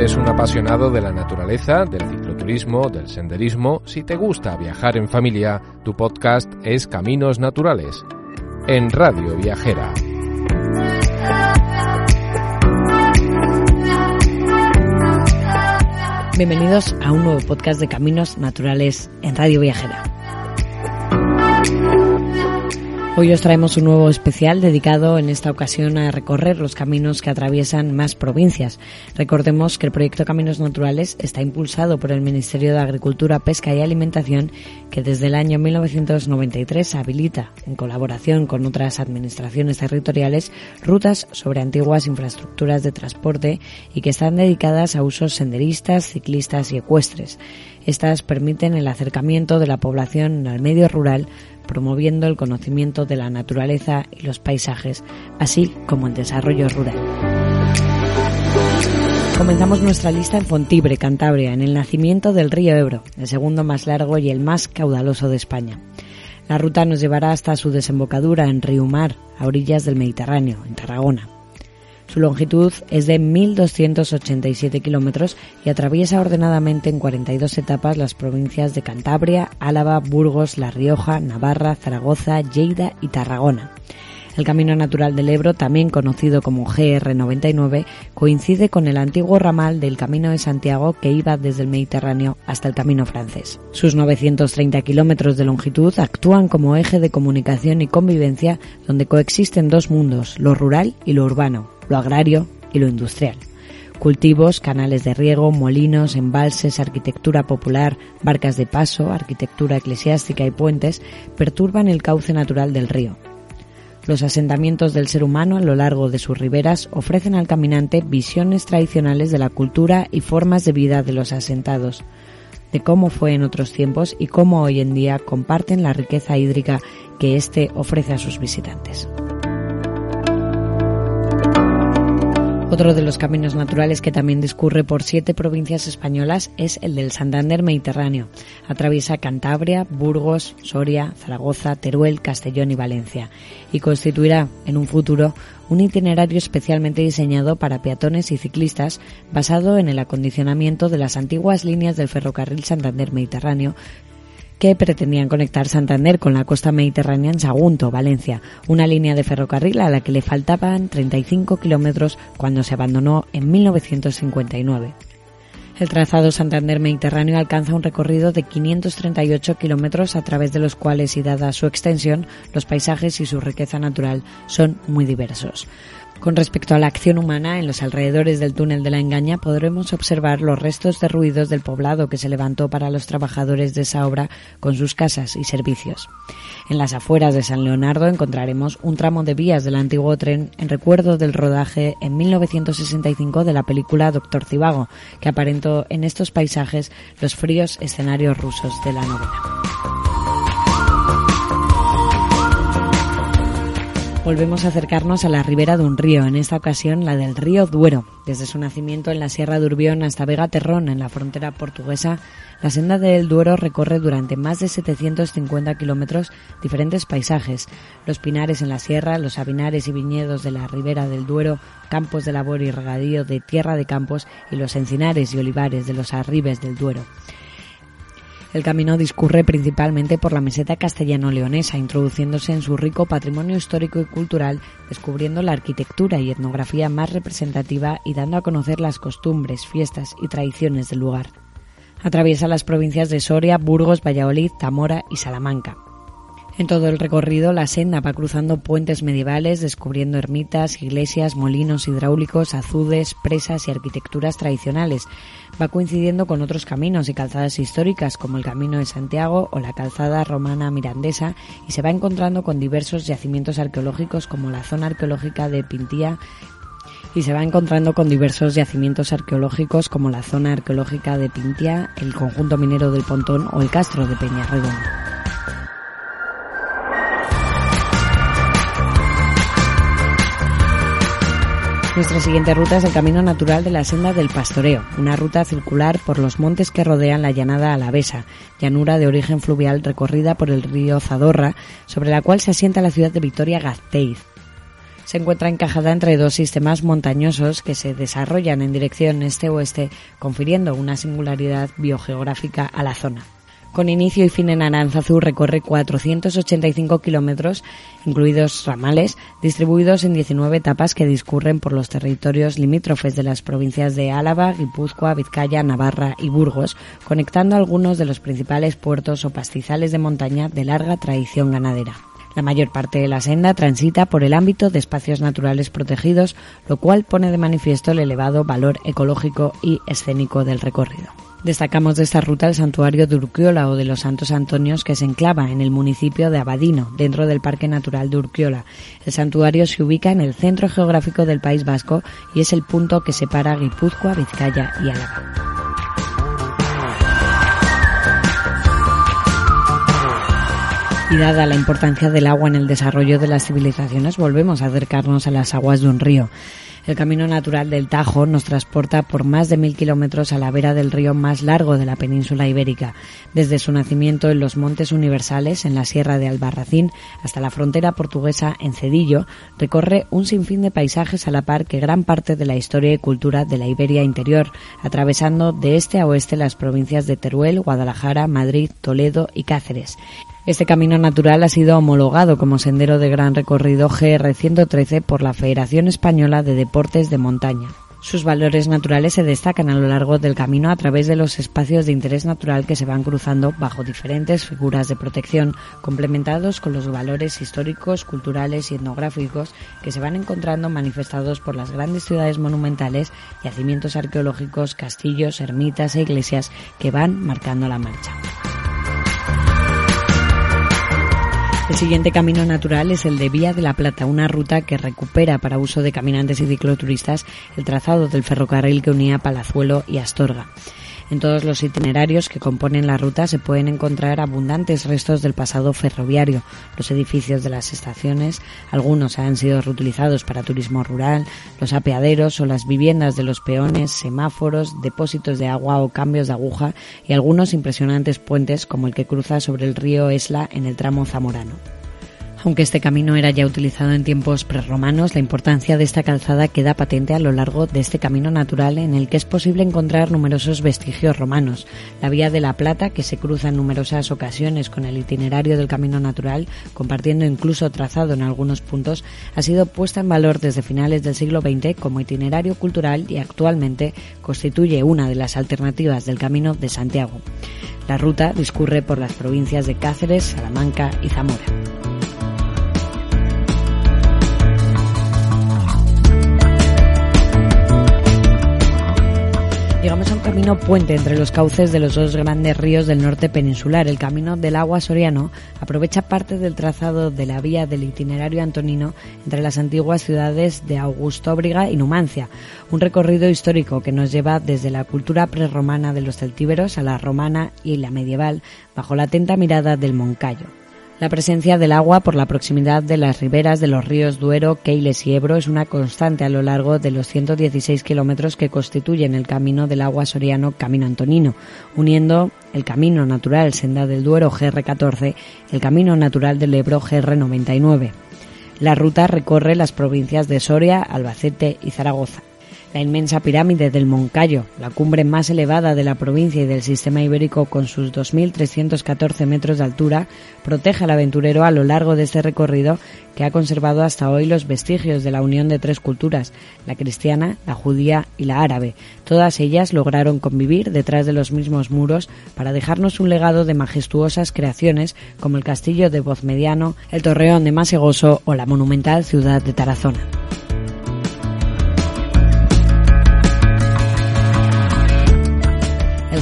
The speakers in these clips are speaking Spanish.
Eres un apasionado de la naturaleza, del cicloturismo, del senderismo, si te gusta viajar en familia, tu podcast es Caminos Naturales, en Radio Viajera. Bienvenidos a un nuevo podcast de Caminos Naturales en Radio Viajera. Hoy os traemos un nuevo especial dedicado en esta ocasión a recorrer los caminos que atraviesan más provincias. Recordemos que el proyecto Caminos Naturales está impulsado por el Ministerio de Agricultura, Pesca y Alimentación, que desde el año 1993 habilita, en colaboración con otras administraciones territoriales, rutas sobre antiguas infraestructuras de transporte y que están dedicadas a usos senderistas, ciclistas y ecuestres. Estas permiten el acercamiento de la población al medio rural promoviendo el conocimiento de la naturaleza y los paisajes, así como el desarrollo rural. Comenzamos nuestra lista en Fontibre, Cantabria, en el nacimiento del río Ebro, el segundo más largo y el más caudaloso de España. La ruta nos llevará hasta su desembocadura en Riumar, a orillas del Mediterráneo, en Tarragona. Su longitud es de 1.287 kilómetros y atraviesa ordenadamente en 42 etapas las provincias de Cantabria, Álava, Burgos, La Rioja, Navarra, Zaragoza, Lleida y Tarragona. El Camino Natural del Ebro, también conocido como GR99, coincide con el antiguo ramal del Camino de Santiago que iba desde el Mediterráneo hasta el Camino francés. Sus 930 kilómetros de longitud actúan como eje de comunicación y convivencia donde coexisten dos mundos, lo rural y lo urbano, lo agrario y lo industrial. Cultivos, canales de riego, molinos, embalses, arquitectura popular, barcas de paso, arquitectura eclesiástica y puentes perturban el cauce natural del río. Los asentamientos del ser humano a lo largo de sus riberas ofrecen al caminante visiones tradicionales de la cultura y formas de vida de los asentados, de cómo fue en otros tiempos y cómo hoy en día comparten la riqueza hídrica que éste ofrece a sus visitantes. Otro de los caminos naturales que también discurre por siete provincias españolas es el del Santander Mediterráneo. Atraviesa Cantabria, Burgos, Soria, Zaragoza, Teruel, Castellón y Valencia y constituirá en un futuro un itinerario especialmente diseñado para peatones y ciclistas basado en el acondicionamiento de las antiguas líneas del ferrocarril Santander Mediterráneo que pretendían conectar Santander con la costa mediterránea en Sagunto, Valencia, una línea de ferrocarril a la que le faltaban 35 kilómetros cuando se abandonó en 1959. El trazado Santander-Mediterráneo alcanza un recorrido de 538 kilómetros a través de los cuales y dada su extensión, los paisajes y su riqueza natural son muy diversos. Con respecto a la acción humana, en los alrededores del túnel de la Engaña podremos observar los restos derruidos del poblado que se levantó para los trabajadores de esa obra con sus casas y servicios. En las afueras de San Leonardo encontraremos un tramo de vías del antiguo tren en recuerdo del rodaje en 1965 de la película Doctor Cibago, que aparentó en estos paisajes los fríos escenarios rusos de la novela. Volvemos a acercarnos a la ribera de un río, en esta ocasión la del río Duero. Desde su nacimiento en la Sierra de Urbión hasta Vega Terrón, en la frontera portuguesa, la senda del Duero recorre durante más de 750 kilómetros diferentes paisajes. Los pinares en la sierra, los sabinares y viñedos de la ribera del Duero, campos de labor y regadío de tierra de campos y los encinares y olivares de los arribes del Duero. El camino discurre principalmente por la meseta castellano-leonesa, introduciéndose en su rico patrimonio histórico y cultural, descubriendo la arquitectura y etnografía más representativa y dando a conocer las costumbres, fiestas y tradiciones del lugar. Atraviesa las provincias de Soria, Burgos, Valladolid, Zamora y Salamanca. En todo el recorrido, la senda va cruzando puentes medievales, descubriendo ermitas, iglesias, molinos hidráulicos, azudes, presas y arquitecturas tradicionales. Va coincidiendo con otros caminos y calzadas históricas, como el Camino de Santiago o la calzada romana mirandesa, y se va encontrando con diversos yacimientos arqueológicos, como la zona arqueológica de Pintía, y se va encontrando con diversos yacimientos arqueológicos como la zona arqueológica de Pintia, el conjunto minero del Pontón o el castro de Peñarredón. Nuestra siguiente ruta es el camino natural de la senda del Pastoreo, una ruta circular por los montes que rodean la llanada alavesa, llanura de origen fluvial recorrida por el río Zadorra, sobre la cual se asienta la ciudad de Vitoria-Gasteiz. Se encuentra encajada entre dos sistemas montañosos que se desarrollan en dirección este-oeste, confiriendo una singularidad biogeográfica a la zona con inicio y fin en Aranzazú, recorre 485 kilómetros, incluidos ramales, distribuidos en 19 etapas que discurren por los territorios limítrofes de las provincias de Álava, Guipúzcoa, Vizcaya, Navarra y Burgos, conectando algunos de los principales puertos o pastizales de montaña de larga tradición ganadera. La mayor parte de la senda transita por el ámbito de espacios naturales protegidos, lo cual pone de manifiesto el elevado valor ecológico y escénico del recorrido. Destacamos de esta ruta el santuario de Urquiola o de los Santos Antonios que se enclava en el municipio de Abadino, dentro del Parque Natural de Urquiola. El santuario se ubica en el centro geográfico del País Vasco y es el punto que separa Guipúzcoa, Vizcaya y Álava. Y dada la importancia del agua en el desarrollo de las civilizaciones, volvemos a acercarnos a las aguas de un río. El camino natural del Tajo nos transporta por más de mil kilómetros a la vera del río más largo de la península ibérica, desde su nacimiento en los Montes Universales, en la Sierra de Albarracín, hasta la frontera portuguesa en Cedillo, recorre un sinfín de paisajes a la par que gran parte de la historia y cultura de la Iberia interior, atravesando de este a oeste las provincias de Teruel, Guadalajara, Madrid, Toledo y Cáceres. Este camino natural ha sido homologado como sendero de gran recorrido GR 113 por la Federación Española de Deportes de Montaña. Sus valores naturales se destacan a lo largo del camino a través de los espacios de interés natural que se van cruzando bajo diferentes figuras de protección, complementados con los valores históricos, culturales y etnográficos que se van encontrando manifestados por las grandes ciudades monumentales, yacimientos arqueológicos, castillos, ermitas e iglesias que van marcando la marcha. El siguiente camino natural es el de Vía de la Plata, una ruta que recupera para uso de caminantes y cicloturistas el trazado del ferrocarril que unía Palazuelo y Astorga. En todos los itinerarios que componen la ruta se pueden encontrar abundantes restos del pasado ferroviario, los edificios de las estaciones, algunos han sido reutilizados para turismo rural, los apeaderos o las viviendas de los peones, semáforos, depósitos de agua o cambios de aguja y algunos impresionantes puentes como el que cruza sobre el río Esla en el tramo zamorano. Aunque este camino era ya utilizado en tiempos prerromanos, la importancia de esta calzada queda patente a lo largo de este camino natural en el que es posible encontrar numerosos vestigios romanos. La Vía de la Plata, que se cruza en numerosas ocasiones con el itinerario del camino natural, compartiendo incluso trazado en algunos puntos, ha sido puesta en valor desde finales del siglo XX como itinerario cultural y actualmente constituye una de las alternativas del Camino de Santiago. La ruta discurre por las provincias de Cáceres, Salamanca y Zamora. Camino puente entre los cauces de los dos grandes ríos del norte peninsular. El camino del agua soriano aprovecha parte del trazado de la vía del itinerario antonino entre las antiguas ciudades de Augustóbriga y Numancia, un recorrido histórico que nos lleva desde la cultura prerromana de los celtíberos a la romana y la medieval bajo la atenta mirada del Moncayo. La presencia del agua por la proximidad de las riberas de los ríos Duero, Keiles y Ebro es una constante a lo largo de los 116 kilómetros que constituyen el camino del agua soriano Camino Antonino, uniendo el camino natural Senda del Duero GR14, el camino natural del Ebro GR99. La ruta recorre las provincias de Soria, Albacete y Zaragoza. La inmensa pirámide del Moncayo, la cumbre más elevada de la provincia y del sistema ibérico con sus 2.314 metros de altura, protege al aventurero a lo largo de este recorrido que ha conservado hasta hoy los vestigios de la unión de tres culturas, la cristiana, la judía y la árabe. Todas ellas lograron convivir detrás de los mismos muros para dejarnos un legado de majestuosas creaciones como el castillo de Vozmediano, el torreón de Masegoso o la monumental ciudad de Tarazona.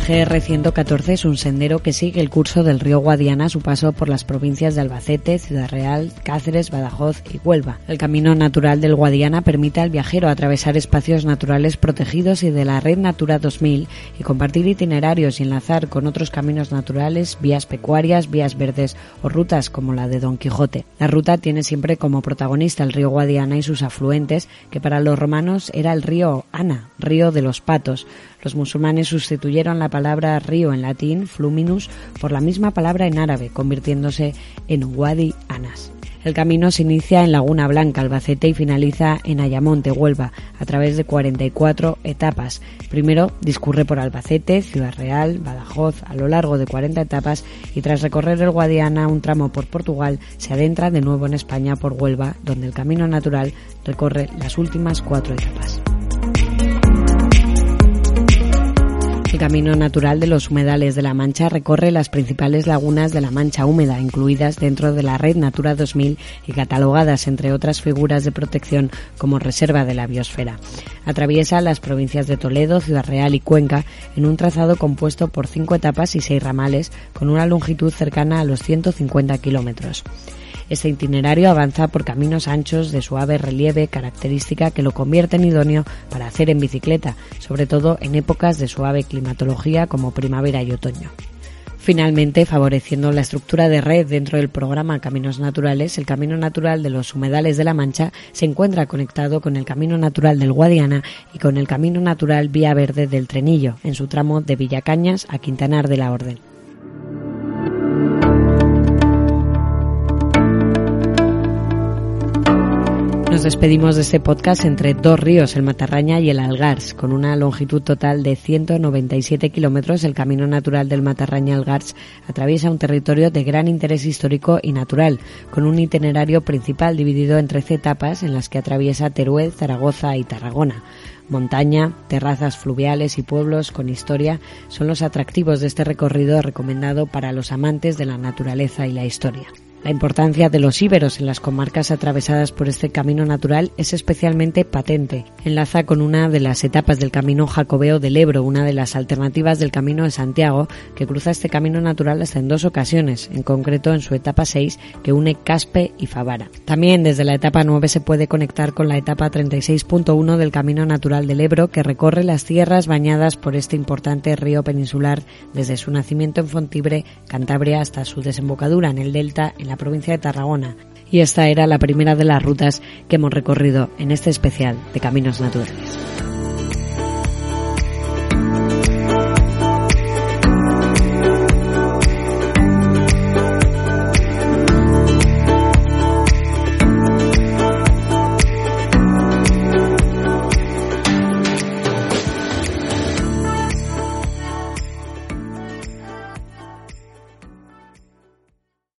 GR114 es un sendero que sigue el curso del río Guadiana su paso por las provincias de Albacete, Ciudad Real, Cáceres, Badajoz y Huelva. El camino natural del Guadiana permite al viajero atravesar espacios naturales protegidos y de la Red Natura 2000 y compartir itinerarios y enlazar con otros caminos naturales, vías pecuarias, vías verdes o rutas como la de Don Quijote. La ruta tiene siempre como protagonista el río Guadiana y sus afluentes, que para los romanos era el río Ana, río de los patos. Los musulmanes sustituyeron la palabra río en latín, fluminus, por la misma palabra en árabe, convirtiéndose en Wadi Anas. El camino se inicia en Laguna Blanca, Albacete y finaliza en Ayamonte, Huelva, a través de 44 etapas. Primero discurre por Albacete, Ciudad Real, Badajoz, a lo largo de 40 etapas y tras recorrer el Guadiana un tramo por Portugal, se adentra de nuevo en España por Huelva, donde el camino natural recorre las últimas cuatro etapas. El Camino Natural de los Humedales de la Mancha recorre las principales lagunas de la Mancha húmeda, incluidas dentro de la Red Natura 2000 y catalogadas, entre otras figuras de protección, como reserva de la biosfera. Atraviesa las provincias de Toledo, Ciudad Real y Cuenca en un trazado compuesto por cinco etapas y seis ramales, con una longitud cercana a los 150 kilómetros. Este itinerario avanza por caminos anchos de suave relieve, característica que lo convierte en idóneo para hacer en bicicleta, sobre todo en épocas de suave climatología como primavera y otoño. Finalmente, favoreciendo la estructura de red dentro del programa Caminos Naturales, el Camino Natural de los Humedales de la Mancha se encuentra conectado con el Camino Natural del Guadiana y con el Camino Natural Vía Verde del Trenillo, en su tramo de Villacañas a Quintanar de la Orden. Despedimos de este podcast entre dos ríos, el Matarraña y el Algars, con una longitud total de 197 kilómetros. El camino natural del Matarraña-Algars atraviesa un territorio de gran interés histórico y natural, con un itinerario principal dividido en 13 etapas en las que atraviesa Teruel, Zaragoza y Tarragona. Montaña, terrazas fluviales y pueblos con historia son los atractivos de este recorrido recomendado para los amantes de la naturaleza y la historia. La importancia de los íberos en las comarcas atravesadas por este camino natural es especialmente patente. Enlaza con una de las etapas del camino jacobeo del Ebro, una de las alternativas del camino de Santiago, que cruza este camino natural hasta en dos ocasiones, en concreto en su etapa 6, que une Caspe y Favara. También desde la etapa 9 se puede conectar con la etapa 36.1 del camino natural del Ebro, que recorre las tierras bañadas por este importante río peninsular desde su nacimiento en Fontibre, Cantabria, hasta su desembocadura en el delta la provincia de Tarragona. Y esta era la primera de las rutas que hemos recorrido en este especial de Caminos Naturales.